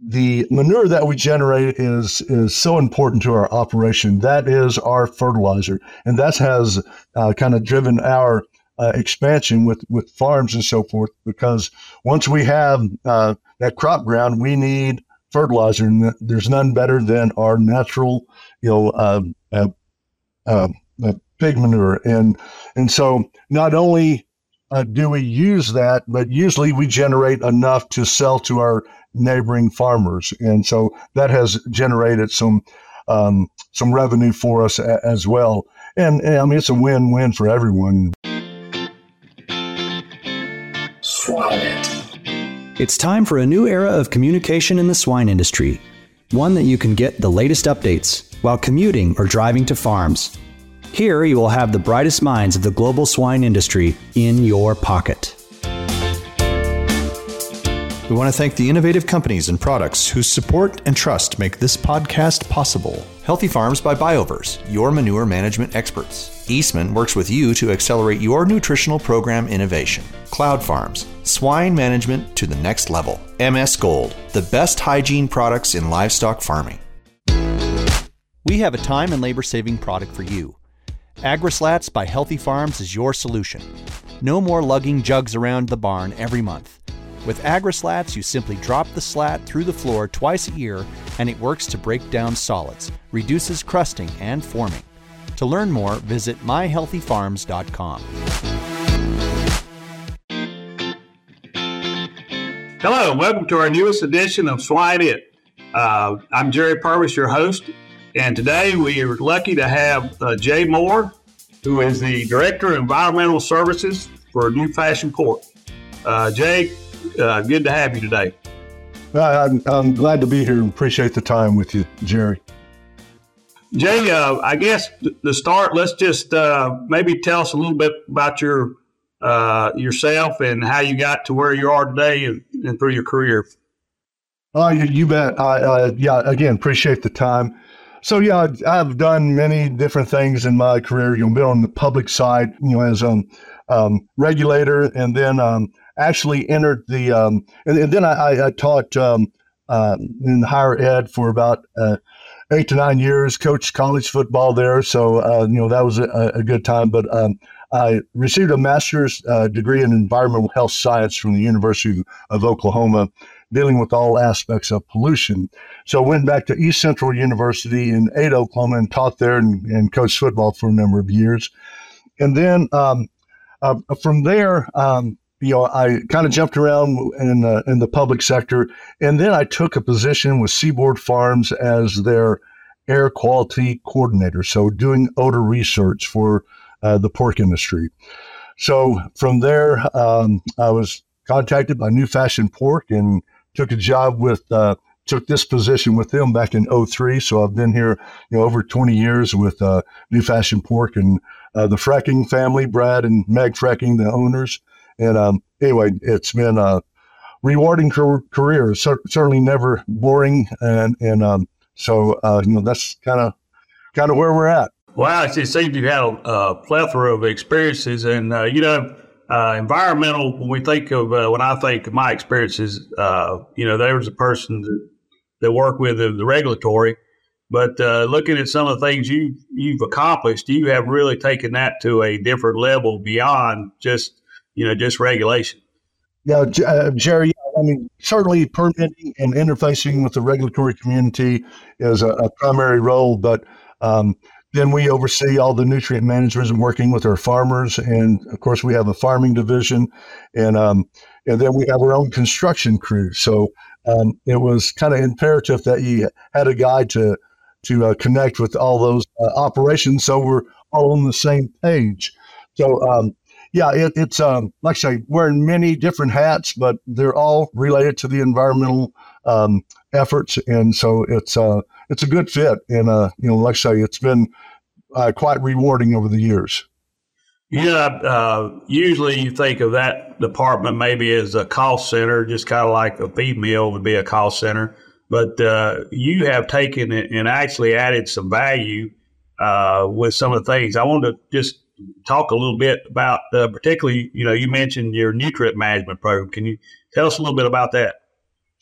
the manure that we generate is is so important to our operation. That is our fertilizer, and that has uh, kind of driven our uh, expansion with with farms and so forth. Because once we have uh, that crop ground, we need fertilizer, and there's none better than our natural, you know, um, uh, uh, uh, pig manure, and and so not only uh, do we use that, but usually we generate enough to sell to our neighboring farmers, and so that has generated some um, some revenue for us a, as well. And, and I mean, it's a win-win for everyone. It's time for a new era of communication in the swine industry, one that you can get the latest updates while commuting or driving to farms. Here, you will have the brightest minds of the global swine industry in your pocket. We want to thank the innovative companies and products whose support and trust make this podcast possible. Healthy Farms by BioVerse, your manure management experts. Eastman works with you to accelerate your nutritional program innovation. Cloud Farms, swine management to the next level. MS Gold, the best hygiene products in livestock farming. We have a time and labor saving product for you. AgriSlats by Healthy Farms is your solution. No more lugging jugs around the barn every month. With AgriSlats, you simply drop the slat through the floor twice a year and it works to break down solids, reduces crusting and forming. To learn more, visit myhealthyfarms.com. Hello, and welcome to our newest edition of Swine It. Uh, I'm Jerry Purvis, your host, and today we are lucky to have uh, Jay Moore, who is the Director of Environmental Services for New Fashion Pork. Uh, Jay, uh, good to have you today. I'm, I'm glad to be here and appreciate the time with you, Jerry. Jay, uh, I guess to start, let's just uh, maybe tell us a little bit about your uh, yourself and how you got to where you are today and, and through your career. Oh, you, you bet. I, uh, yeah, again, appreciate the time. So yeah, I've done many different things in my career. You've know, been on the public side, you know, as a um, um, regulator, and then um, actually entered the, um, and, and, then I, I taught um, uh, in higher ed for about uh, eight to nine years, coached college football there. So, uh, you know, that was a, a good time. But um, I received a master's uh, degree in environmental health science from the University of Oklahoma, dealing with all aspects of pollution. So, I went back to East Central University in Ada, Oklahoma, and taught there and, and coached football for a number of years. And then um, uh, from there, um, you know, I kind of jumped around in uh, in the public sector, and then I took a position with Seaboard Farms as their air quality coordinator. So doing odor research for uh, the pork industry. So from there, um, I was contacted by New Fashion Pork and took a job with. Uh, took this position with them back in 03. So I've been here, you know, over 20 years with uh, New Fashion Pork and uh, the Freking family, Brad and Meg Freking, the owners. And um, anyway, it's been a rewarding career. certainly never boring, and and um, so uh, you know that's kind of kind of where we're at. Wow, it seems you've had a, a plethora of experiences, and uh, you know, uh, environmental. When we think of uh, when I think of my experiences, uh, you know, there was a person that, that worked with the, the regulatory. But uh, looking at some of the things you you've accomplished, you have really taken that to a different level beyond just you know, just regulation. Yeah, uh, Jerry. I mean, certainly permitting and interfacing with the regulatory community is a, a primary role, but um, then we oversee all the nutrient management and working with our farmers, and of course we have a farming division, and um, and then we have our own construction crew. So um, it was kind of imperative that you had a guy to to uh, connect with all those uh, operations, so we're all on the same page. So um, yeah, it, it's um, like I say, wearing many different hats, but they're all related to the environmental um, efforts, and so it's uh, it's a good fit. And uh, you know, like I say, it's been uh, quite rewarding over the years. Yeah, uh, usually you think of that department maybe as a call center, just kind of like a feed mill would be a call center. But uh, you have taken it and actually added some value uh, with some of the things. I wanted to just talk a little bit about, uh, particularly, you know, you mentioned your nutrient management program. Can you tell us a little bit about that?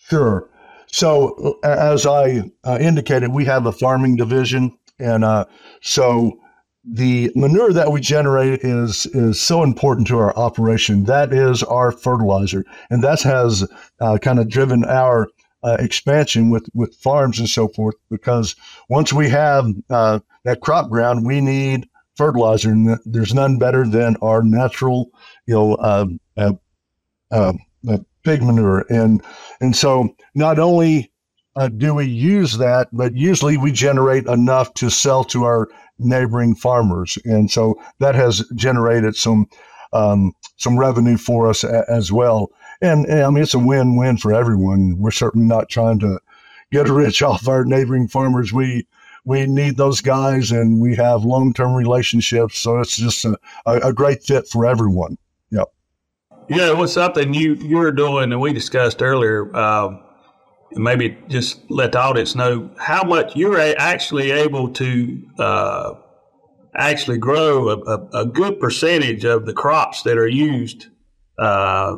Sure. so as I uh, indicated, we have a farming division, and uh, so the manure that we generate is is so important to our operation. That is our fertilizer, and that has uh, kind of driven our uh, expansion with with farms and so forth. Because once we have uh, that crop ground, we need fertilizer, and there's none better than our natural, you know, uh, uh, uh, pig manure, and and so not only do we use that, but usually we generate enough to sell to our neighboring farmers, and so that has generated some um, some revenue for us a, as well. And, and, I mean, it's a win-win for everyone. We're certainly not trying to get rich off our neighboring farmers. We we need those guys, and we have long-term relationships. So it's just a, a, a great fit for everyone. Yep. Yeah, what's something you you're doing, and we discussed earlier. Um, maybe just let the audience know how much you're actually able to uh, actually grow a, a, a, good percentage of the crops that are used uh,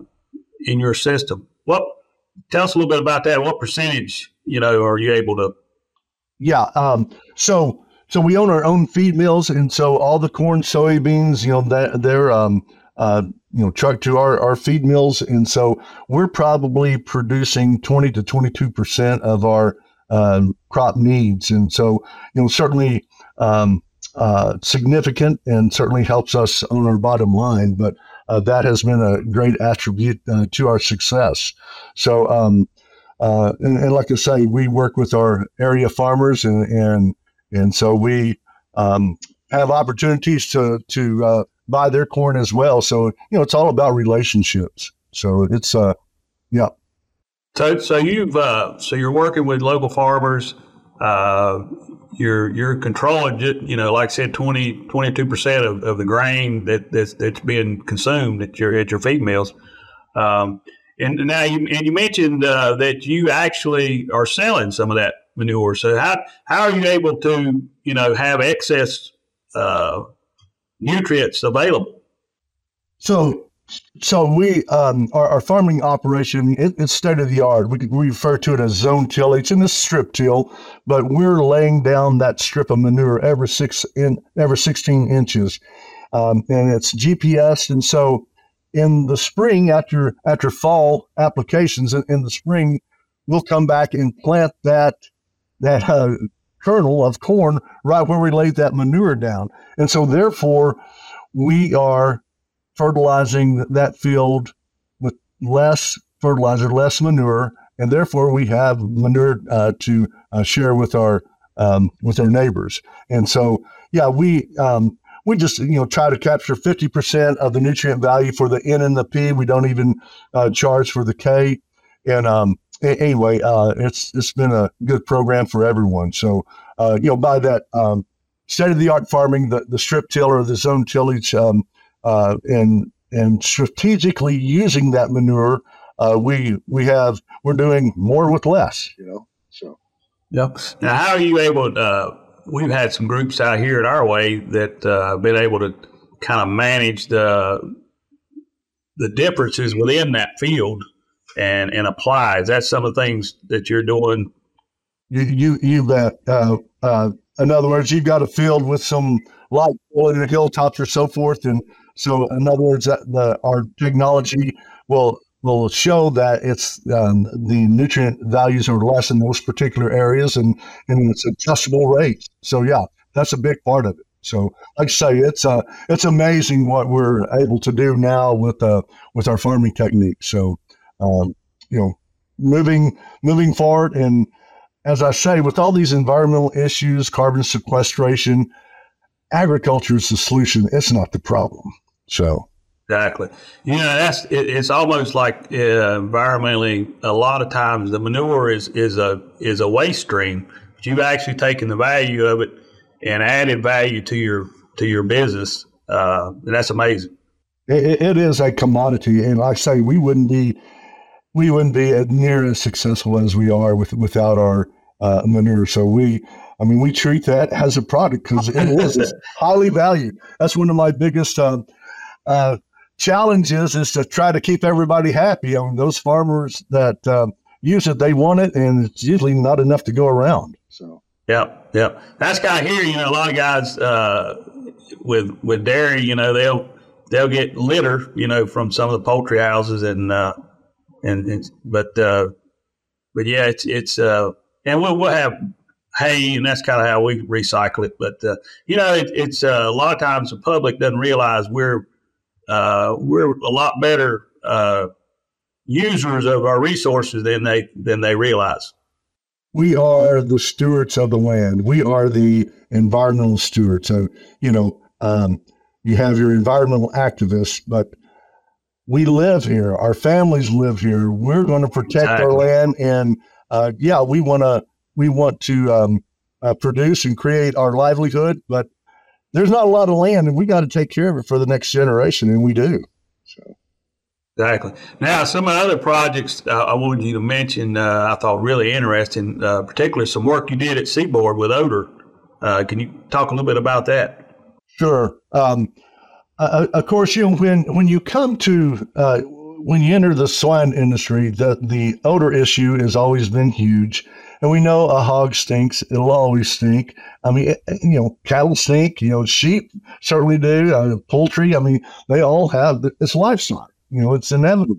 in your system. What tell us a little bit about that? What percentage you know are you able to? Yeah, um, so so we own our own feed mills, and so all the corn, soybeans, you know, that they're um, uh, you know trucked to our, our feed mills, and so we're probably producing twenty to twenty two percent of our um, crop needs, and so you know certainly um, uh, significant, and certainly helps us on our bottom line. But uh, that has been a great attribute uh, to our success. So. Um, uh, and, and, like I say, we work with our area farmers, and and and so we um, have opportunities to to uh, buy their corn as well. So you know, it's all about relationships. So it's uh, yeah. So so you've uh, so you're working with local farmers. Uh, you're you're controlling, you know, like I said, 22 percent of, of the grain that that's, that's being consumed at your at your feed mills. Um, and now you and you mentioned uh, that you actually are selling some of that manure. So how how are you able to you know have excess uh, nutrients available. So, so we um, our, our farming operation it, it's state of the art. We, we refer to it as zone tillage and this strip till, but we're laying down that strip of manure every six in every sixteen inches, um, and it's GPS. And so, in the spring after after fall applications in, in the spring, we'll come back and plant that that uh, kernel of corn right where we laid that manure down. And so, therefore, we are fertilizing that field with less fertilizer, less manure, and therefore we have manure uh, to uh, share with our um, with our neighbors. And so, yeah, we um, we just you know try to capture fifty percent of the nutrient value for the N and the P. We don't even uh, charge for the K, and um, anyway, uh, it's it's been a good program for everyone. So uh, you know, by that um, state of the art farming, the, the strip tiller, the zone tillage, um, uh, and and strategically using that manure, uh, we we have we're doing more with less. You know, so yeah. Now, how are you able? To, uh, we've had some groups out here at our way that uh, been able to kind of manage the the differences within that field and and apply. Is that some of the things that you're doing? You you you bet. Uh, uh, in other words, you've got a field with some light the hilltops or so forth, and so in other words, that the our technology will will show that it's um, the nutrient values are less in those particular areas, and and it's adjustable rates. So yeah, that's a big part of it. So, like I say, it's uh, it's amazing what we're able to do now with uh, with our farming techniques. So, um, you know, moving moving forward, and as I say, with all these environmental issues, carbon sequestration, agriculture is the solution. It's not the problem. So. Exactly. You know, that's it, it's almost like uh, environmentally. A lot of times, the manure is is a is a waste stream, but you've actually taken the value of it and added value to your to your business. Uh, and that's amazing. It, it is a commodity, and like I say, we wouldn't be we wouldn't be near as successful as we are with without our uh, manure. So we, I mean, we treat that as a product because it is highly valued. That's one of my biggest uh, uh, challenges is to try to keep everybody happy. Mean, those farmers that um, use it, they want it, and it's usually not enough to go around. So. Yep, yep. That's of here. You know, a lot of guys uh, with with dairy, you know, they'll they'll get litter, you know, from some of the poultry houses, and uh, and, and but uh, but yeah, it's it's uh, and we'll we'll have hay, and that's kind of how we recycle it. But uh, you know, it, it's uh, a lot of times the public doesn't realize we're uh, we're a lot better uh, users of our resources than they than they realize. We are the stewards of the land. We are the environmental stewards. So you know, um, you have your environmental activists, but we live here. Our families live here. We're going to protect exactly. our land, and uh, yeah, we want to we want to um, uh, produce and create our livelihood, but there's not a lot of land, and we got to take care of it for the next generation, and we do. So. Exactly. Now, some of the other projects uh, I wanted you to mention, uh, I thought really interesting, uh, particularly some work you did at Seaboard with odor. Uh, can you talk a little bit about that? Sure. Um, uh, of course, you know, when when you come to uh, when you enter the swine industry, the the odor issue has always been huge. And we know a hog stinks; it'll always stink. I mean, eh, eh, you know, cattle stink. You know, sheep certainly do. Uh, poultry. I mean, they all have. It's livestock. You know, it's inevitable.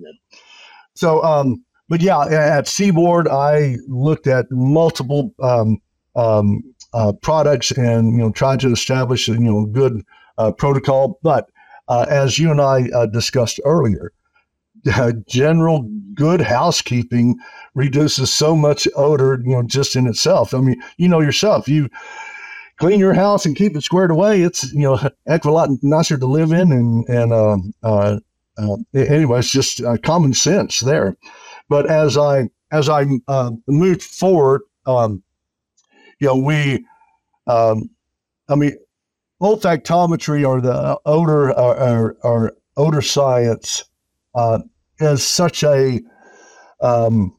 So, um, but yeah, at Seaboard, I looked at multiple um, um, uh, products and you know tried to establish you know good uh, protocol. But uh, as you and I uh, discussed earlier, general good housekeeping reduces so much odor, you know, just in itself. I mean, you know yourself, you clean your house and keep it squared away. It's you know, heck of a lot nicer to live in, and and uh, uh, uh, anyway, it's just uh, common sense there. But as I as I uh, moved forward, um, you know, we, um, I mean, olfactometry or the odor or, or, or odor science uh, is such a um,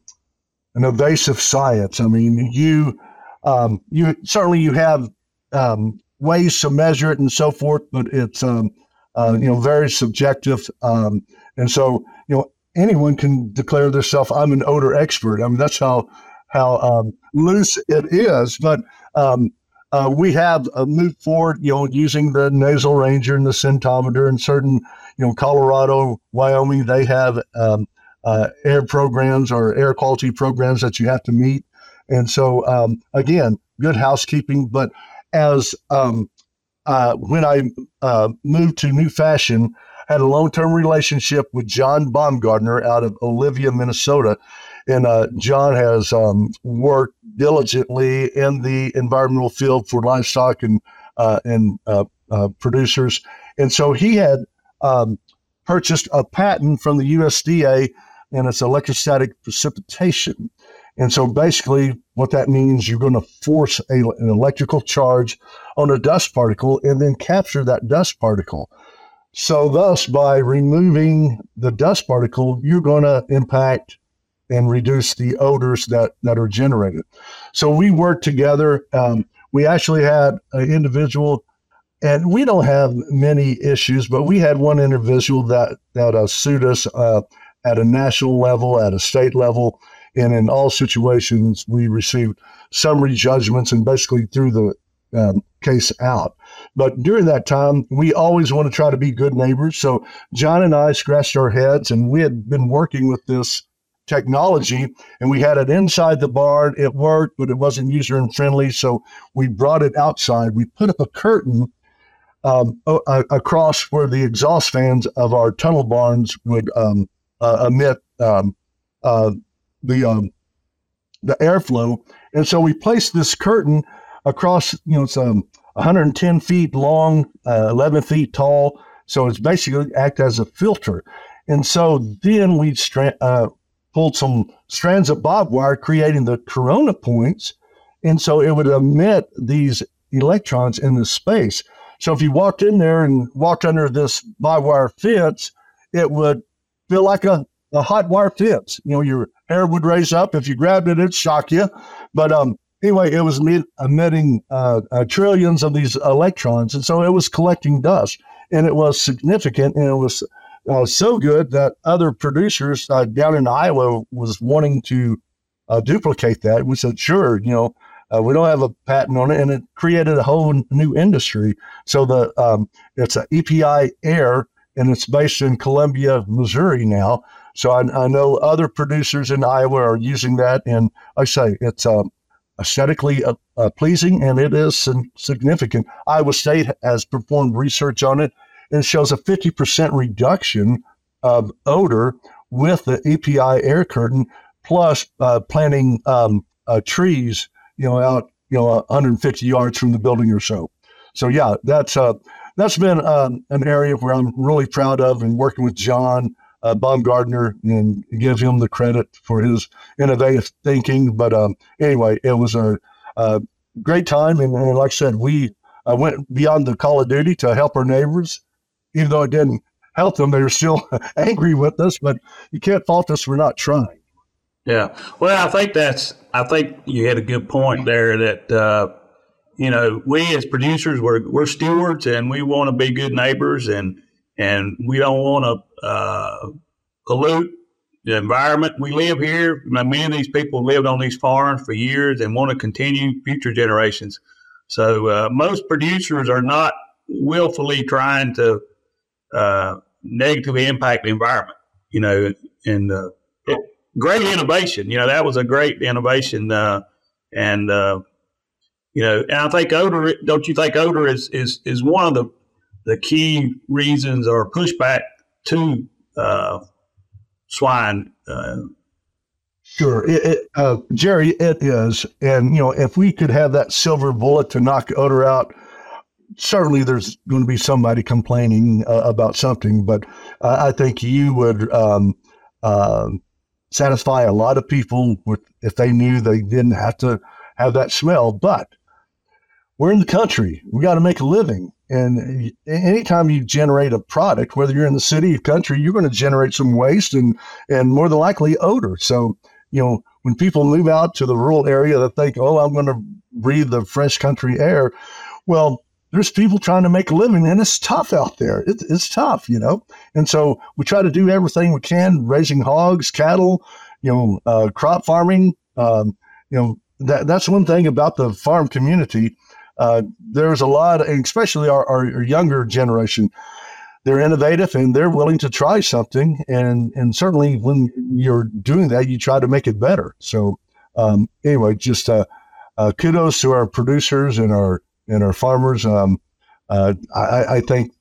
an evasive science. I mean, you um, you certainly you have um, ways to measure it and so forth, but it's um, uh, you know very subjective, um, and so you know anyone can declare themselves I'm an odor expert. I mean that's how how um, loose it is, but um, uh, we have uh, moved forward, you know, using the nasal ranger and the Scentometer and certain, you know, Colorado, Wyoming, they have um, uh, air programs or air quality programs that you have to meet. And so, um, again, good housekeeping. But as um, uh, when I uh, moved to New Fashion, had a long term relationship with John Baumgardner out of Olivia, Minnesota. And uh, John has um, worked diligently in the environmental field for livestock and uh, and uh, uh producers, and so he had um, purchased a patent from the USDA, and it's electrostatic precipitation. And so basically, what that means, you're going to force a, an electrical charge on a dust particle and then capture that dust particle. So, thus, by removing the dust particle, you're going to impact and reduce the odors that, that are generated. So we worked together. Um, we actually had an individual, and we don't have many issues, but we had one individual that that uh, sued us uh, at a national level, at a state level, and in all situations we received summary judgments and basically threw the um, case out. But during that time, we always want to try to be good neighbors. So John and I scratched our heads, and we had been working with this technology and we had it inside the barn. It worked, but it wasn't user friendly. So we brought it outside. We put up a curtain um, across where the exhaust fans of our tunnel barns would um, uh, emit um, uh, the um, the airflow. And so we placed this curtain across, you know, it's um, 110 feet long, uh, 11 feet tall. So it's basically act as a filter. And so then we stra- uh, pulled some strands of barbed wire, creating the corona points. And so it would emit these electrons in the space. So if you walked in there and walked under this barbed wire fence, it would feel like a, a hot wire fence. You know, your hair would raise up. If you grabbed it, it'd shock you. But um, anyway, it was emitting uh, uh, trillions of these electrons. And so it was collecting dust. And it was significant and it was uh, so good that other producers uh, down in Iowa was wanting to uh, duplicate that. We said, sure, you know, uh, we don't have a patent on it, and it created a whole new industry. So the um, it's an EPI Air, and it's based in Columbia, Missouri now. So I, I, know other producers in Iowa are using that, and I say it's um, aesthetically uh, uh, pleasing and it is significant. Iowa State has performed research on it and shows a 50% reduction of odor with the EPI air curtain, plus uh, planting um, uh, trees, you know, out you know 150 yards from the building or so. So yeah, that's uh, that's been um, an area where I'm really proud of and working with John uh, Baumgardner and give him the credit for his innovative thinking. But um, anyway, it was a, a great time, and, and, like I said, we uh, went beyond the call of duty to help our neighbors, even though it didn't help them. They were still angry with us, but you can't fault us for not trying. Yeah, well, I think that's. I think you had a good point there that. Uh, you know, we as producers, we're, we're stewards and we want to be good neighbors and, and we don't want to uh, pollute the environment. We live here. Many of these people lived on these farms for years and want to continue future generations. So uh, most producers are not willfully trying to uh, negatively impact the environment. You know, and uh, great innovation. You know, that was a great innovation, uh, and uh, you know, and I think odor. Don't you think odor is is is one of the the key reasons or pushback to uh, swine. Uh, Sure, it, it, uh, Jerry, it is, and you know, if we could have that silver bullet to knock odor out, certainly there's going to be somebody complaining uh, about something. But I think you would um, uh, satisfy a lot of people with if they knew they didn't have to have that smell. But we're in the country; we got to make a living, and anytime you generate a product, whether you're in the city or country, you're going to generate some waste and, and more than likely odor. So, you know, when people move out to the rural area that think, oh, I'm going to breathe the fresh country air, well, there's people trying to make a living and it's tough out there. It, it's tough, you know? And so we try to do everything we can, raising hogs, cattle, you know, uh, crop farming. Um, you know, that, that's one thing about the farm community uh, there's a lot, especially our, our, younger generation, they're innovative and they're willing to try something. And, and certainly when you're doing that, you try to make it better. So um, anyway, just uh, uh, kudos to our producers and our and our farmers. Um, uh, I, I, think,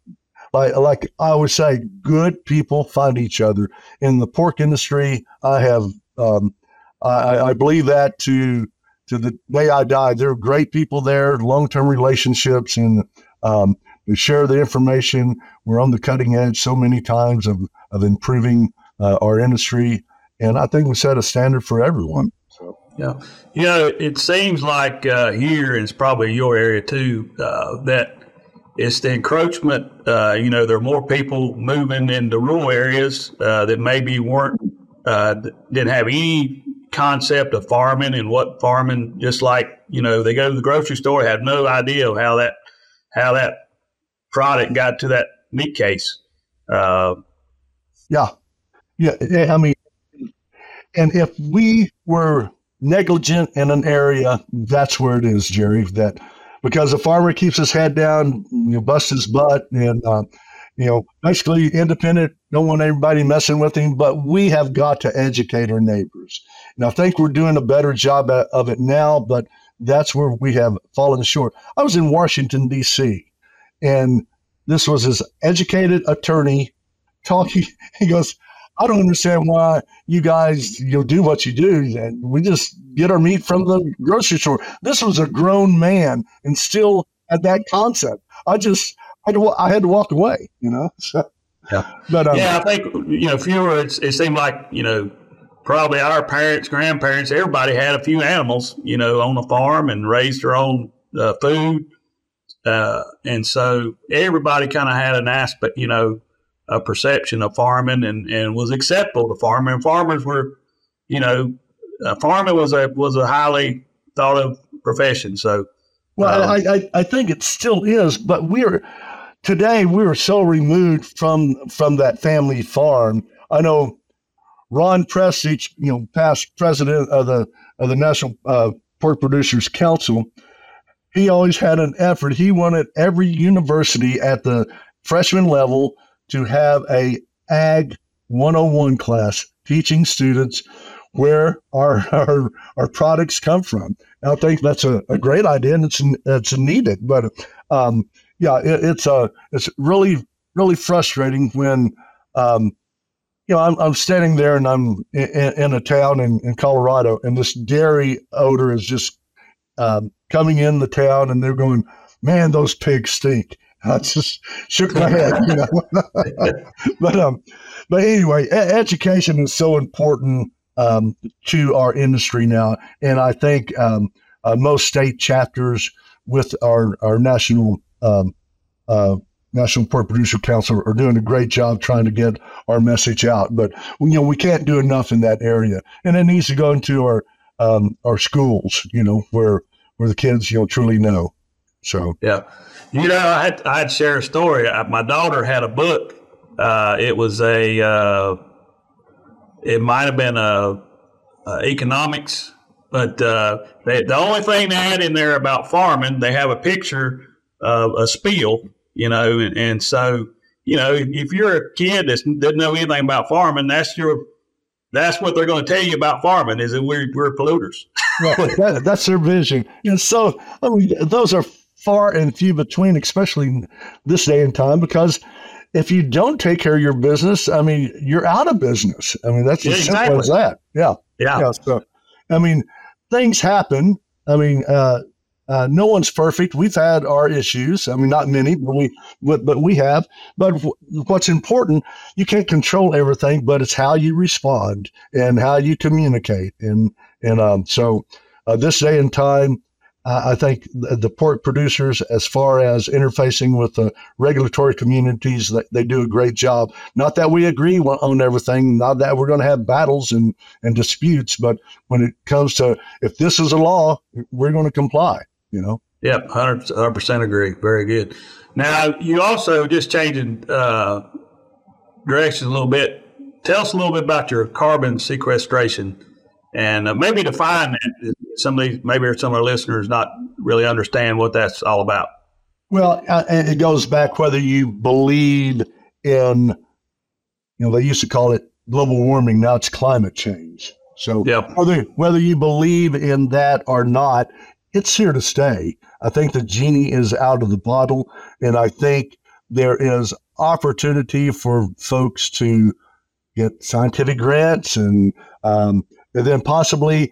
like, like I always say, good people find each other. In the pork industry, I have um, I, I, believe that to to the day I die. There are great people there, long term relationships, and um, we share the information. We're on the cutting edge so many times of, of improving uh, our industry. And I think we set a standard for everyone. Yeah. You know, it seems like uh, here, and it's probably your area too, uh, that it's the encroachment. Uh, you know, there are more people moving into rural areas uh, that maybe weren't, uh, didn't have any concept of farming and what farming just like you know they go to the grocery store have no idea how that how that product got to that meat case uh, yeah yeah i mean and if we were negligent in an area that's where it is jerry that because the farmer keeps his head down you know busts his butt and uh, you know, basically independent, don't want everybody messing with him, but we have got to educate our neighbors. And I think we're doing a better job of it now, but that's where we have fallen short. I was in Washington, D.C., and this was his educated attorney talking. He goes, I don't understand why you guys you know do what you do. And we just get our meat from the grocery store. This was a grown man and still at that concept. I just I had to, I had to walk away. You know. So, yeah. But um, yeah, I think you know fewer. It seemed like you know probably our parents, grandparents, everybody had a few animals, you know, on the farm and raised their own uh, food. Uh, and so everybody kind of had an aspect, you know, a perception of farming and, and was acceptable to farming. And farmers were, you know, uh, farming was a was a highly thought of profession. So, well, um, I, I, I think it still is, but we're today we're so removed from from that family farm. I know Ron Prestage, you know, past president of the of the National uh, Pork Producers Council, he always had an effort. He wanted every university at the freshman level to have a Ag 101 class teaching students where our our, our products come from. I think that's a, a great idea and it's it's needed. But um, yeah, it, it's a uh, it's really really frustrating when um, you know I'm, I'm standing there and I'm in, in a town in, in Colorado and this dairy odor is just um, coming in the town and they're going, man, those pigs stink. I just shook my head, you know. but um, but anyway, education is so important um, to our industry now, and I think um, uh, most state chapters with our our national um, uh, National Pork Producer Council are doing a great job trying to get our message out. But you know, we can't do enough in that area, and it needs to go into our um, our schools. You know, where where the kids you know truly know. So yeah, you know, I'd, I'd share a story. I, my daughter had a book. Uh, it was a, uh, it might have been a, a economics, but uh, they, the only thing they had in there about farming, they have a picture of a spiel, you know, and, and so you know, if you're a kid that doesn't know anything about farming, that's your that's what they're going to tell you about farming is that we're, we're polluters. well, that, that's their vision. And so, I mean, those are far and few between, especially this day and time, because if you don't take care of your business, I mean, you're out of business. I mean, that's yeah, as exactly. simple as that. Yeah. Yeah. yeah so, I mean, things happen. I mean, uh, uh, no one's perfect. We've had our issues. I mean, not many, but we, but, but we have. But w- what's important, you can't control everything, but it's how you respond and how you communicate. And and um, so, uh, this day and time, I think the pork producers, as far as interfacing with the regulatory communities, they do a great job. Not that we agree on everything, not that we're going to have battles and, and disputes, but when it comes to if this is a law, we're going to comply. You know. Yep, hundred percent agree. Very good. Now you also just changing uh, directions a little bit. Tell us a little bit about your carbon sequestration and uh, maybe define that. Some of these, maybe some of our listeners not really understand what that's all about. Well, uh, it goes back whether you believe in, you know, they used to call it global warming. Now it's climate change. So yep. whether whether you believe in that or not, it's here to stay. I think the genie is out of the bottle, and I think there is opportunity for folks to get scientific grants and um, and then possibly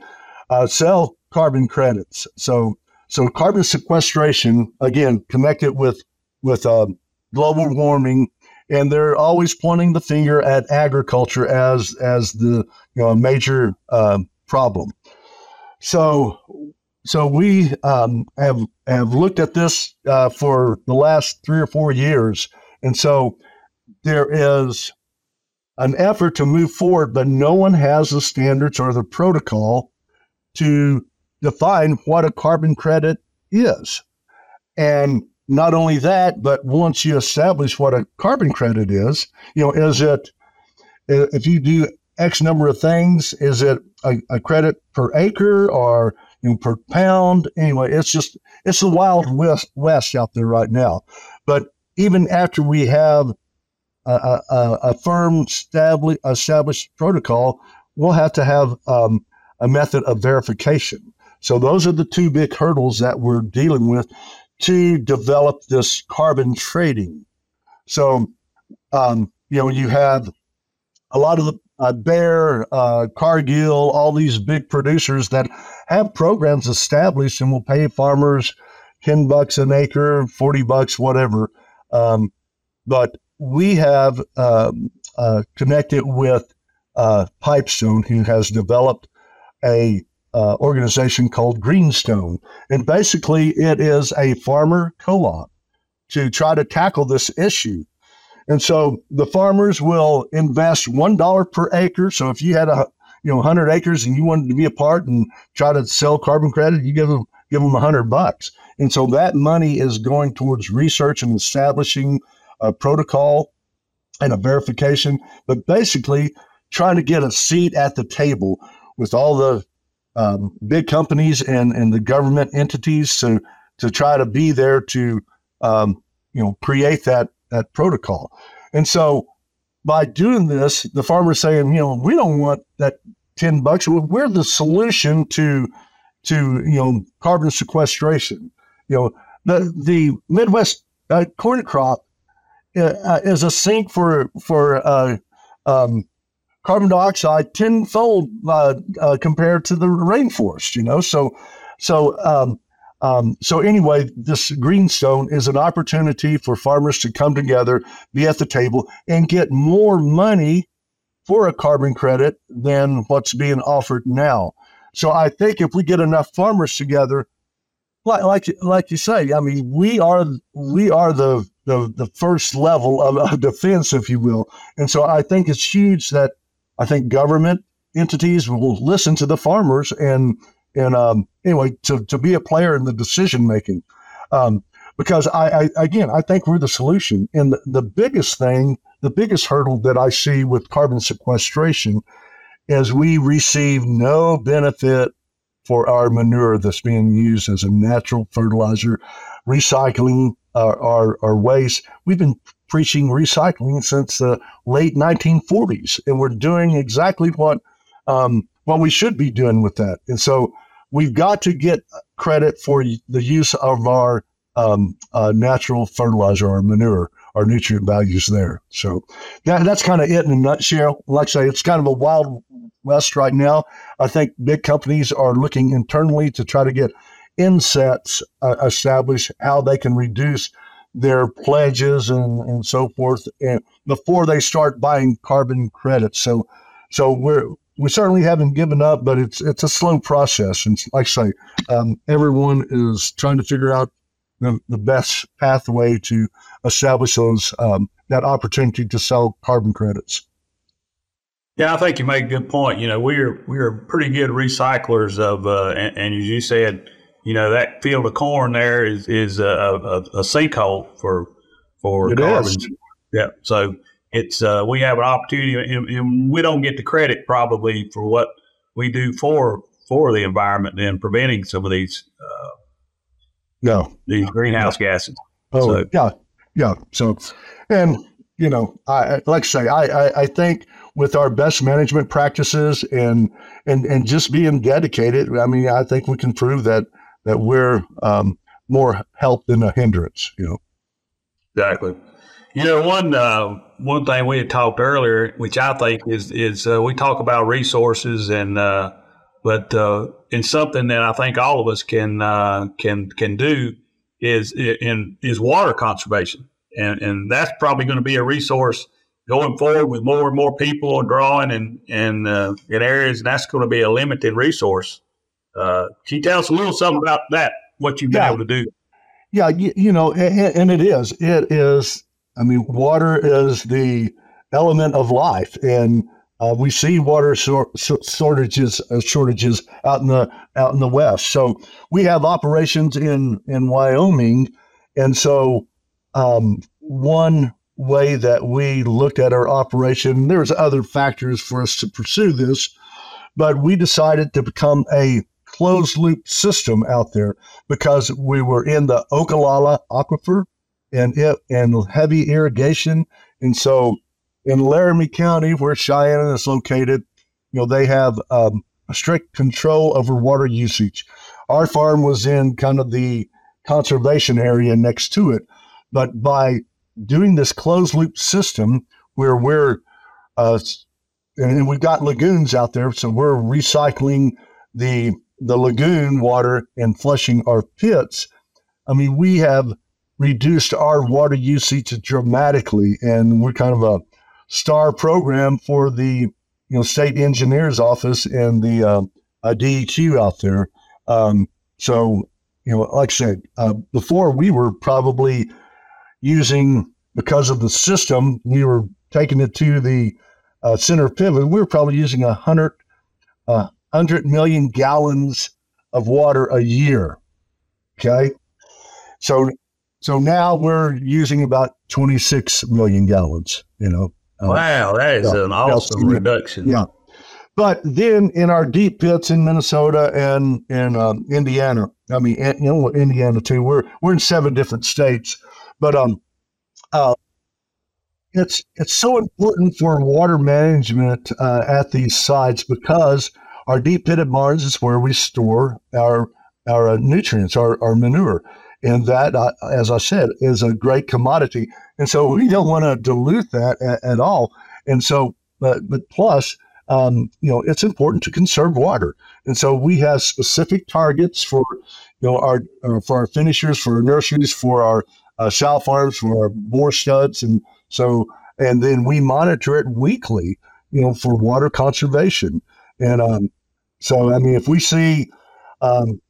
uh, sell carbon credits. So, so carbon sequestration again connected with with uh, global warming, and they're always pointing the finger at agriculture as as the you know major uh, problem. So, so we um, have have looked at this uh, for the last three or four years, and so there is an effort to move forward, but no one has the standards or the protocol to define what a carbon credit is. And not only that, but once you establish what a carbon credit is, you know, is it, if you do X number of things, is it a, a credit per acre or you know, per pound? Anyway, it's just, it's the wild west, west out there right now. But even after we have a, a, firm established, established protocol, we'll have to have um, a method of verification. So those are the two big hurdles that we're dealing with to develop this carbon trading. So, um, you know, you have a lot of the uh, Bayer, uh, Cargill, all these big producers that have programs established and will pay farmers 10 bucks an acre, 40 bucks, whatever. Um, but we have um, uh, connected with uh, Pipestone, who has developed a uh, organization called Greenstone, and basically it is a farmer co-op to try to tackle this issue. And so the farmers will invest one dollar per acre. So if you had a you know 100 acres and you wanted to be a part and try to sell carbon credit, you give them give them 100 bucks. And so that money is going towards research and establishing a protocol and a verification, but basically trying to get a seat at the table with all the um, big companies and, and the government entities to to try to be there to um, you know create that that protocol. And so by doing this, the farmer's saying, you know, we don't want that ten bucks. We're the solution to to you know carbon sequestration. You know, the the Midwest uh, corn crop uh, uh is a sink for for uh, um, carbon dioxide tenfold uh, uh, compared to the rainforest. You know, so so um, um, so anyway, this greenstone is an opportunity for farmers to come together, be at the table, and get more money for a carbon credit than what's being offered now. So I think if we get enough farmers together, like like, like you say, I mean, we are we are the the, the first level of, defense, if you will. And so I think it's huge that I think government entities will listen to the farmers and and um, anyway to, to be a player in the decision making. Um, because I, I, again I think we're the solution. And the, the biggest thing, the biggest hurdle that I see with carbon sequestration is we receive no benefit for our manure that's being used as a natural fertilizer, recycling our, our, our waste. We've been preaching recycling since the late 1940s, and we're doing exactly what um, what we should be doing with that. And so we've got to get credit for the use of our um, uh, natural fertilizer, our manure, our nutrient values there. So that, that's kind of it in a nutshell. Like I say, it's kind of a wild west right now. I think big companies are looking internally to try to get insets uh, established, how they can reduce their pledges and, and so forth and before they start buying carbon credits. So so we're we certainly haven't given up, but it's it's a slow process. And like I say, um, everyone is trying to figure out the, the best pathway to establish those um, that opportunity to sell carbon credits. Yeah, I think you make a good point. You know, we're we're pretty good recyclers of, uh, and, and as you said, you know that field of corn there is is a, a, a sinkhole for for it carbon. Is. Yeah, so it's uh, we have an opportunity, and, and, we don't get the credit probably for what we do for for the environment and preventing some of these uh, no these greenhouse gases. Oh so, yeah, yeah. So, and you know, I like I say, I, I I think with our best management practices and and and just being dedicated, I mean, I think we can prove that that we're um, more help than a hindrance. You know. Exactly. You know, one uh, one thing we had talked earlier, which I think is is uh, we talk about resources and uh, but uh, in something that I think all of us can uh, can can do is in is water conservation, and and that's probably going to be a resource going forward with more and more people are drawing and and uh, in areas, and that's going to be a limited resource. Uh, can you tell us a little something about that? What you've been yeah. able to do? Yeah, you, you know, and, and, it is. It is. I mean, water is the element of life, and uh, we see water shortages uh, shortages out in the out in the west. So we have operations in in Wyoming, and so um, one way that we looked at our operation, there's other factors for us to pursue this, but we decided to become a closed loop system out there because we were in the Ogallala aquifer and it and heavy irrigation. And so in Laramie County, where Cheyenne is located, you know, they have um, strict control over water usage. Our farm was in kind of the conservation area next to it. But by doing this closed loop system where we're, uh, and we've got lagoons out there, so we're recycling the the lagoon water and flushing our pits, I mean, we have reduced our water usage dramatically, and we're kind of a star program for the you know state engineer's office and the uh, uh, DEQ out there. Um, so you know, like I said, uh, before we were probably using because of the system, we were taking it to the uh, center pivot. We were probably using a hundred uh, 100 million gallons of water a year. Okay. So, so now we're using about 26 million gallons, you know. Uh, wow. That is an awesome reduction. Yeah. but then in our deep pits in Minnesota and in um, Indiana, I mean, you know, Indiana too. We're we're in seven different states, but um, uh, it's it's so important for water management uh, at these sites because our deep pitted barns is where we store our our uh, nutrients, our, our manure, and that, uh, as I said, is a great commodity. And so we don't want to dilute that at, at all. And so, but but plus um, you know, it's important to conserve water. And so we have specific targets for, you know, our uh, for our finishers, for our nurseries, for our uh, sow farms, for our boar studs, and so and then we monitor it weekly, you know, for water conservation. And um, so, I mean, if we see um,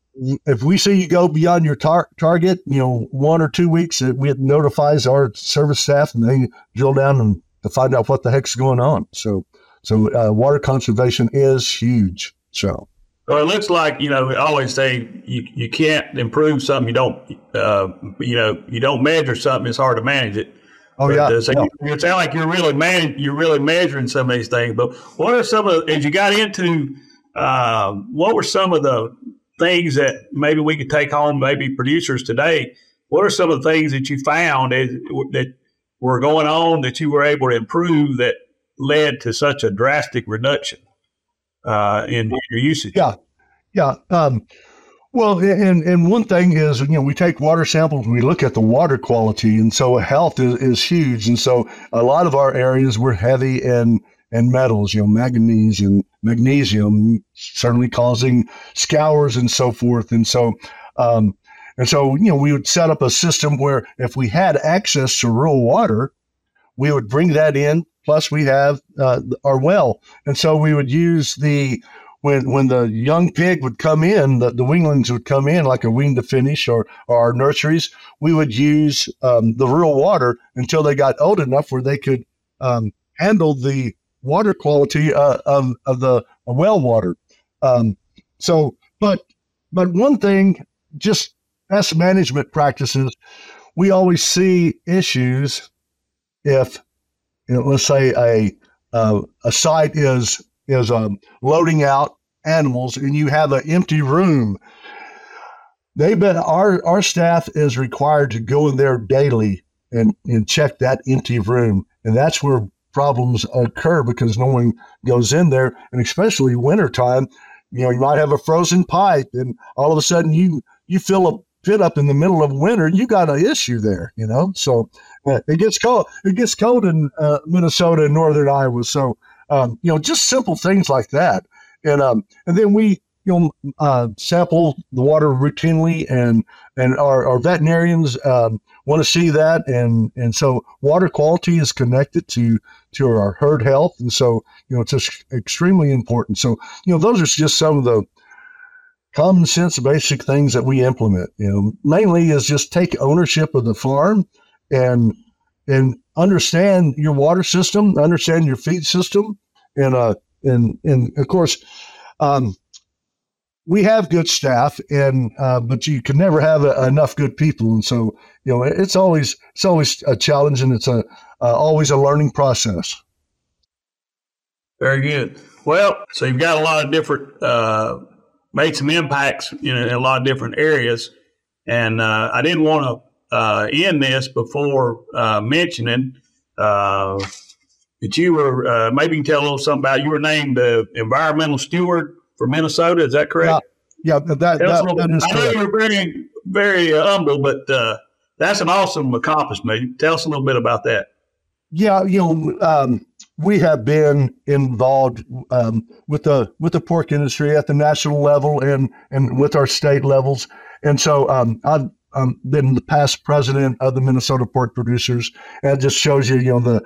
if we see you go beyond your tar- target, you know, one or two weeks, it, it notifies our service staff, and they drill down and to find out what the heck's going on. So so uh, water conservation is huge. So. Well, it looks like you know. we always say you, you can't improve something you don't uh, you know you don't measure something. It's hard to manage it. Oh but, yeah. Uh, so yeah. You, it sounds like you're really man you're really measuring some of these things. But what are some of as you got into uh, what were some of the things that maybe we could take home, maybe producers today? What are some of the things that you found as, that were going on that you were able to improve that led to such a drastic reduction uh, in your usage? Yeah, yeah. Um, well, and and one thing is, you know, we take water samples, we look at the water quality, and so health is, is huge. And so a lot of our areas were heavy in and metals, you know, manganese and magnesium, certainly causing scours and so forth. And so, um, and so, you know, we would set up a system where if we had access to rural water, we would bring that in, Plus, we have uh, our well, and so we would use the when when the young pig would come in, the, the weanlings would come in like a wean to finish or, or our nurseries. We would use um, the rural water until they got old enough where they could um, handle the water quality uh, of of the well water. Um, so, but but one thing, just as management practices, we always see issues if you know, let's say a uh, a site is is um, loading out animals and you have an empty room. They've been our our staff is required to go in there daily and and check that empty room, and that's where problems occur because no one goes in there, and especially wintertime, you know, you might have a frozen pipe, and all of a sudden you you fill a pit up in the middle of winter, you got an issue there, you know. So it gets cold. It gets cold in uh, Minnesota and northern Iowa. So um, you know, just simple things like that. And um, and then we you know uh, sample the water routinely, and and our, our veterinarians um, want to see that, and and so water quality is connected to to our herd health, and so you know it's just extremely important. So you know those are just some of the common sense basic things that we implement. You know, mainly is just take ownership of the farm and and understand your water system, understand your feed system, and uh, and and of course, um, we have good staff, and uh, but you can never have a, enough good people, and so you know it's always it's always a challenge, and it's a uh, always a learning process. Very good. Well, so you've got a lot of different uh, made some impacts you know, in a lot of different areas, and uh, I didn't want to uh, in this before uh, mentioning uh, that you were uh, maybe you can tell a little something about you were named the environmental steward for Minnesota. Is that correct? Yeah, yeah that, that, that is I know you were very very uh, humble, but uh, that's an awesome accomplishment. Tell us a little bit about that. Yeah, you know, um, we have been involved um, with the with the pork industry at the national level and and with our state levels, and so um, I've um, been the past president of the Minnesota Pork Producers, and it just shows you, you know, the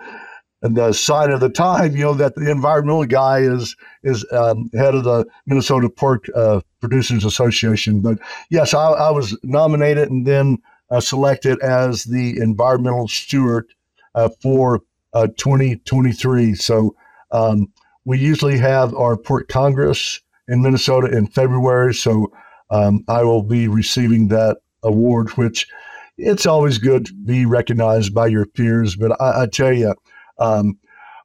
the sign of the time, you know, that the environmental guy is is um, head of the Minnesota Pork uh, Producers Association. But yes, I, I was nominated and then uh, selected as the environmental steward uh, for uh, 2023. So um, we usually have our pork congress in Minnesota in February. So um, I will be receiving that award, which it's always good to be recognized by your peers. But I, I tell you, um,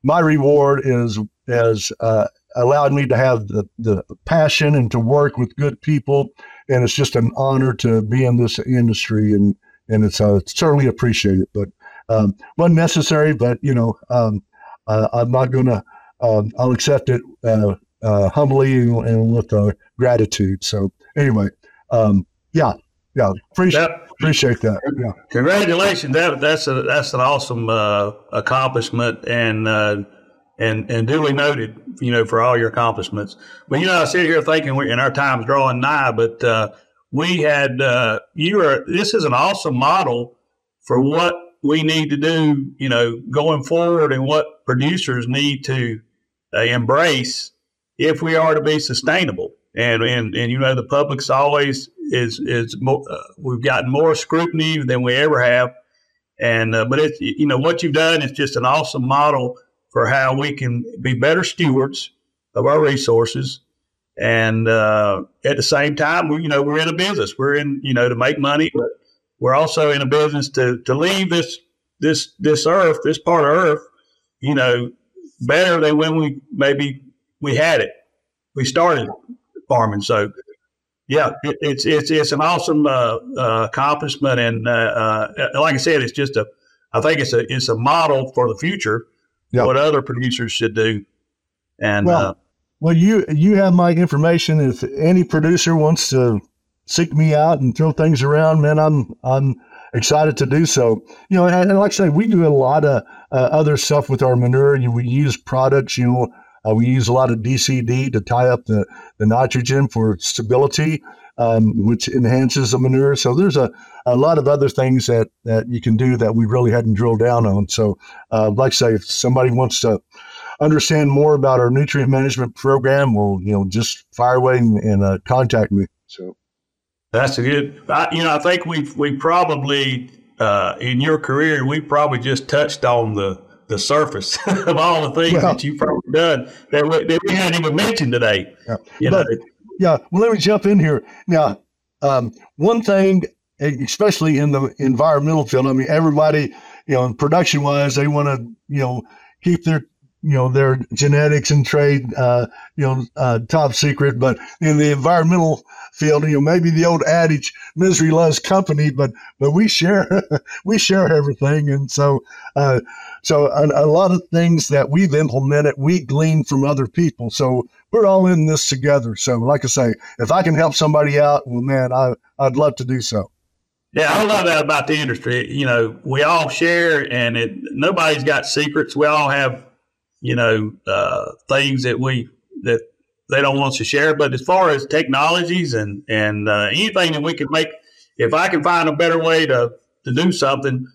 my reward is as uh, allowed me to have the, the passion and to work with good people. And it's just an honor to be in this industry, and and it's uh, certainly appreciated. But um, wasn't necessary. But you know, um, uh, I'm not to. Um, I'll accept it uh, uh, humbly and, and with uh, gratitude. So anyway, um, yeah, yeah, appreciate that, appreciate that. Yeah, congratulations. That that's a that's an awesome uh, accomplishment and uh, and and duly noted. You know, for all your accomplishments. But you know, I sit here thinking, we, and our time's drawing nigh, but uh, we had uh, you are. This is an awesome model for what we need to do. You know, going forward, and what producers need to uh, embrace if we are to be sustainable. And, and, and you know, the public's always is, is more, uh, we've gotten more scrutiny than we ever have. And, uh, but it's, you know, what you've done is just an awesome model for how we can be better stewards of our resources. And, uh, at the same time, we, you know, we're in a business. We're in, you know, to make money, but we're also in a business to, to leave this, this, this earth, this part of earth, you know, better than when we maybe we had it. We started farming. So, yeah, it, it's it's it's an awesome uh, uh, accomplishment, and uh, uh, like I said, it's just a. I think it's a it's a model for the future. Yep. What other producers should do, and well, uh, well, you you have my information. If any producer wants to seek me out and throw things around, man, I'm I'm excited to do so. You know, and, and like I say, we do a lot of uh, other stuff with our manure. You, we use products, you know, uh, we use a lot of DCD to tie up the, the nitrogen for stability, um, which enhances the manure. So there's a, a lot of other things that, that you can do that we really hadn't drilled down on. So, uh, like I say, if somebody wants to understand more about our nutrient management program, well, you know, just fire away and, and uh, contact me. So that's a good. I, you know, I think we we probably uh, in your career we probably just touched on the the surface of all the things well, that you've probably done that we, that we hadn't even mentioned today. Yeah. You but, know? yeah. Well, let me jump in here now. Um, one thing, especially in the environmental field, I mean, everybody, you know, production wise, they want to, you know, keep their you know their genetics and trade uh, you know uh, top secret but in the environmental field you know maybe the old adage misery loves company but but we share we share everything and so uh, so a, a, lot of things that we've implemented we glean from other people so we're all in this together so like i say if i can help somebody out well man i i'd love to do so yeah, I love that about the industry. You know, we all share, and it nobody's got secrets. We all have you know, uh, things that we that they don't want us to share. But as far as technologies and and uh, anything that we can make, if I can find a better way to to do something,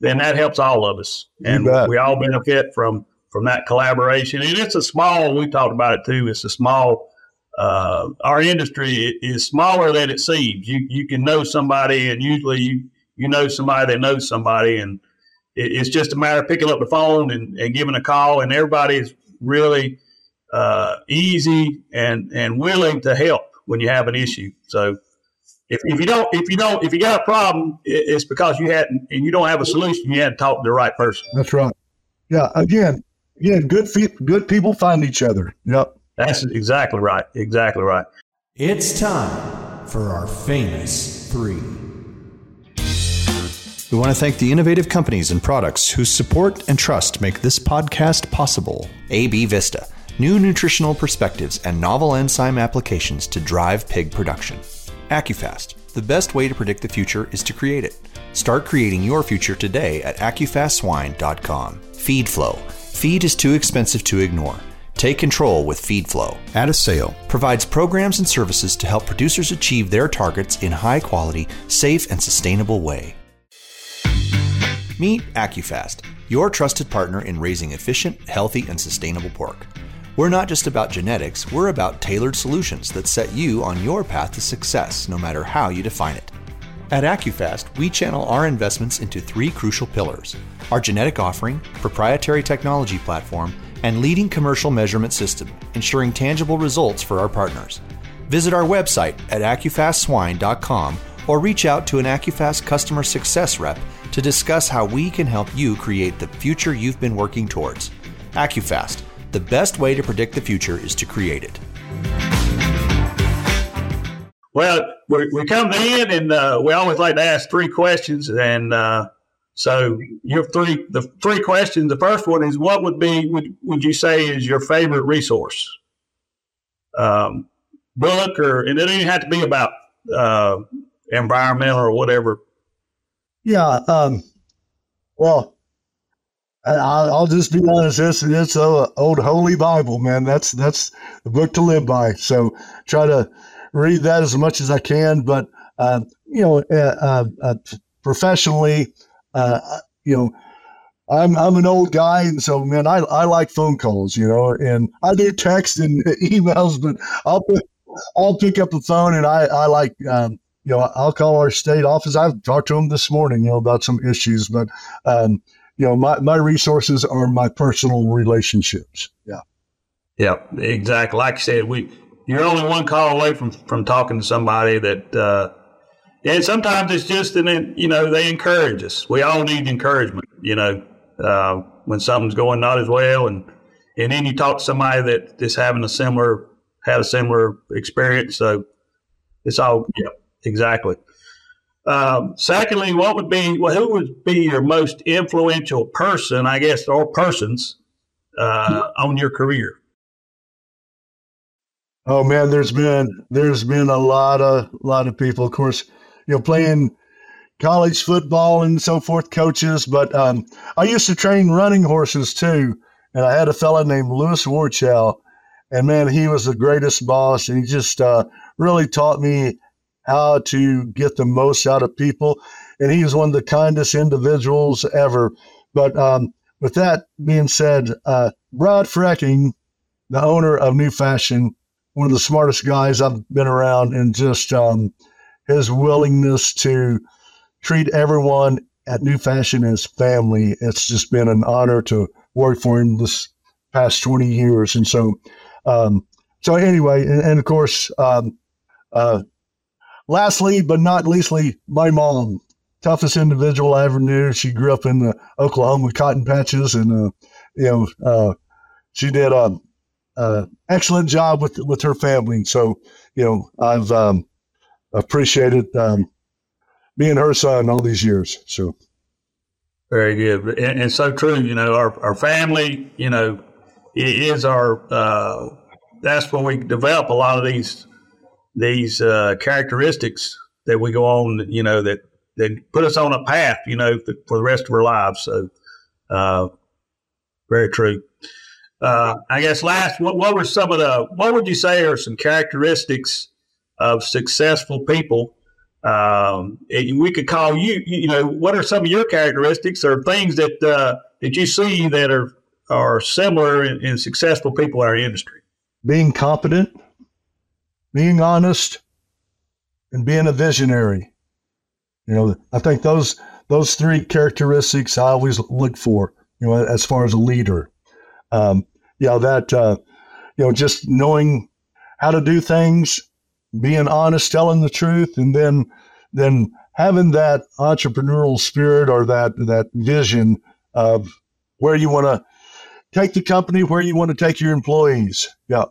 then that helps all of us, and we all benefit from from that collaboration. And it's a small. We talked about it too. It's a small. Uh, our industry is smaller than it seems. You you can know somebody, and usually you you know somebody that knows somebody, and it's just a matter of picking up the phone and, and giving a call, and everybody is really uh, easy and and willing to help when you have an issue. So if, if you don't if you don't if you got a problem, it's because you hadn't and you don't have a solution. You hadn't talked to the right person. That's right. Yeah. Again, again, good good people find each other. Yep. That's exactly right. Exactly right. It's time for our famous three. We want to thank the innovative companies and products whose support and trust make this podcast possible. AB Vista, new nutritional perspectives and novel enzyme applications to drive pig production. AccuFast, the best way to predict the future is to create it. Start creating your future today at AccuFastSwine.com. FeedFlow. Feed is too expensive to ignore. Take control with FeedFlow. AdAsale provides programs and services to help producers achieve their targets in high quality, safe, and sustainable way. Meet AccuFast, your trusted partner in raising efficient, healthy, and sustainable pork. We're not just about genetics, we're about tailored solutions that set you on your path to success, no matter how you define it. At AccuFast, we channel our investments into three crucial pillars our genetic offering, proprietary technology platform, and leading commercial measurement system, ensuring tangible results for our partners. Visit our website at AccuFastSwine.com or reach out to an AccuFast customer success rep to discuss how we can help you create the future you've been working towards. AccuFast, The best way to predict the future is to create it. Well, we, we come in and uh, we always like to ask three questions. And uh, so, your three the three questions. The first one is, what would be would would you say is your favorite resource? Um, book, or and it doesn't even have to be about uh, environmental or whatever. Yeah. Um, well, I, will just be honest. It's it's a old holy Bible, man. That's that's the book to live by. So try to read that as much as I can. But uh, you know, uh, uh, uh professionally, uh, you know, I'm I'm an old guy, and so man, I I like phone calls, you know, and I do text and emails, but I'll put, I'll pick up the phone, and I I like. Um, you know, I'll call our state office. I've talked to them this morning, you know, about some issues, but um, you know, my, my resources are my personal relationships. Yeah. Yeah, exactly. Like I said, we you're only one call away from from talking to somebody that uh and sometimes it's just an you know, they encourage us. We all need encouragement, you know, uh, when something's going not as well and and then you talk to somebody that is having a similar had a similar experience. So it's all yeah, exactly. Um, secondly, what would be well, who would be your most influential person, I guess, or persons uh, on your career? Oh man, there's been there's been a lot of lot of people, of course, you know, playing college football and so forth, coaches. But um, I used to train running horses too, and I had a fellow named Lewis Warchow, and man, he was the greatest boss, and he just uh, really taught me how to get the most out of people. And he was one of the kindest individuals ever. But um, with that being said, uh, Brad Freking, the owner of New Fashion, one of the smartest guys I've been around, and just um, his willingness to treat everyone at New Fashion as family. It's just been an honor to work for him this past 20 years. And so, um, so anyway, and, and of course, um, uh, Lastly, but not leastly, my mom, toughest individual I ever knew. She grew up in the Oklahoma cotton patches, and uh, you know, uh, she did a, a, excellent job with with her family. So, you know, I've um, appreciated um, being her son all these years. So, very good, and, and so true. You know, our our family, you know, is our. Uh, that's when we develop a lot of these these uh, characteristics that we go on, you know, that that put us on a path, you know, for the rest of our lives. So, uh, very true. Uh, I guess last, what, what were some of the, what would you say are some characteristics of successful people? Um, we could call you, you know, what are some of your characteristics or things that, uh, that you see that are, are similar in, in successful people in our industry? Being competent, being honest, and being a visionary. You know, I think those those three characteristics I always look for. You know, as far as a leader, um, you know that uh, you know just knowing how to do things, being honest, telling the truth, and then then having that entrepreneurial spirit or that that vision of where you want to take the company, where you want to take your employees. Yeah,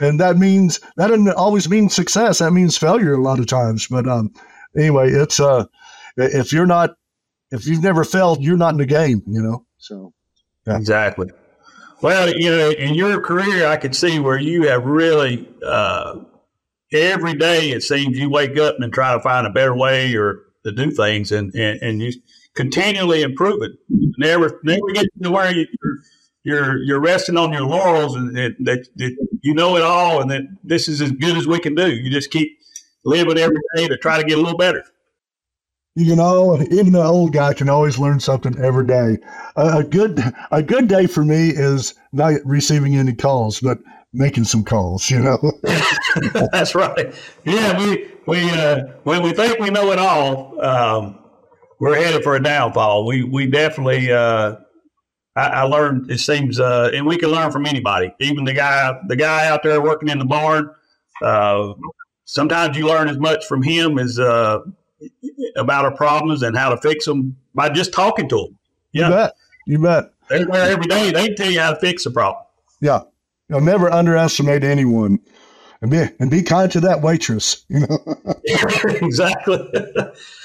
and that means that doesn't always mean success. That means failure a lot of times. But um, anyway, it's uh, if you're not, if you've never failed, you're not in the game. You know. So yeah. exactly. Well, you know, in your career, I could see where you have really uh, every day. It seems you wake up and try to find a better way or to do things, and and, and you continually improve it. Never never get to where you, you're you're you're resting on your laurels and that, that, you know it all and that this is as good as we can do. You just keep living every day to try to get a little better. You know, even an old guy can always learn something every day. A, a good a good day for me is not receiving any calls, but making some calls. You know. That's right. Yeah, we we uh, when we think we know it all, um, we're headed for a downfall. We we definitely. Uh, I, I learned. It seems, uh, and we can learn from anybody, even the guy, the guy out there working in the barn. Uh, sometimes you learn as much from him as uh, about our problems and how to fix them by just talking to them. Yeah. You bet. You bet. They're there every day. They tell you how to fix a problem. Yeah. You know, never underestimate anyone and be and be kind to that waitress. You know. exactly.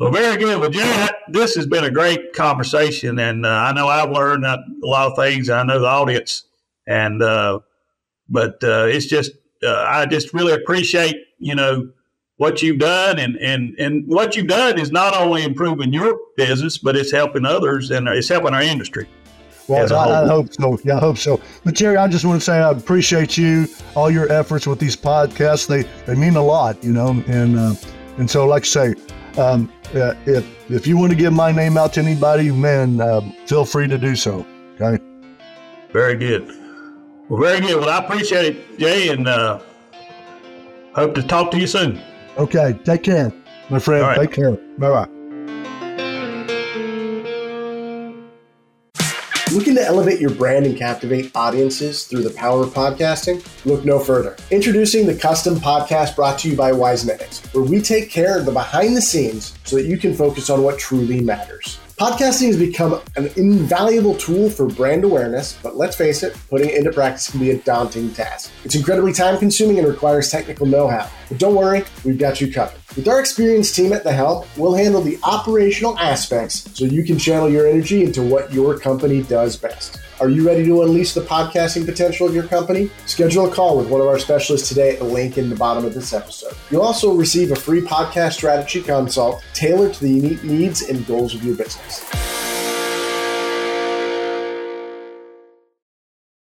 well, very good. Well, Jay, this has been a great conversation, and uh, I know I've learned a lot of things. I know the audience, and uh, but uh, it's just uh, I just really appreciate you know what you've done, and and and what you've done is not only improving your business, but it's helping others, and it's helping our industry. Well, I, I, hope so. Yeah, I hope so. But Jerry, I just want to say I appreciate you, all your efforts with these podcasts. They they mean a lot, you know. And uh, and so, like I say, um, uh, if if you want to give my name out to anybody, man, uh, feel free to do so. Okay. Very good. Well, very good. Well, I appreciate it, Jay, and uh, hope to talk to you soon. Okay. Take care, my friend. Right. Take care. Bye bye. Looking to elevate your brand and captivate audiences through the power of podcasting? Look no further. Introducing the custom podcast brought to you by Wisenetics, where we take care of the behind the scenes so that you can focus on what truly matters. Podcasting has become an invaluable tool for brand awareness, but let's face it, putting it into practice can be a daunting task. It's incredibly time consuming and requires technical know how. But don't worry, we've got you covered. With our experienced team at the helm, we'll handle the operational aspects so you can channel your energy into what your company does best. Are you ready to unleash the podcasting potential of your company? Schedule a call with one of our specialists today at the link in the bottom of this episode. You'll also receive a free podcast strategy consult tailored to the unique needs and goals of your business.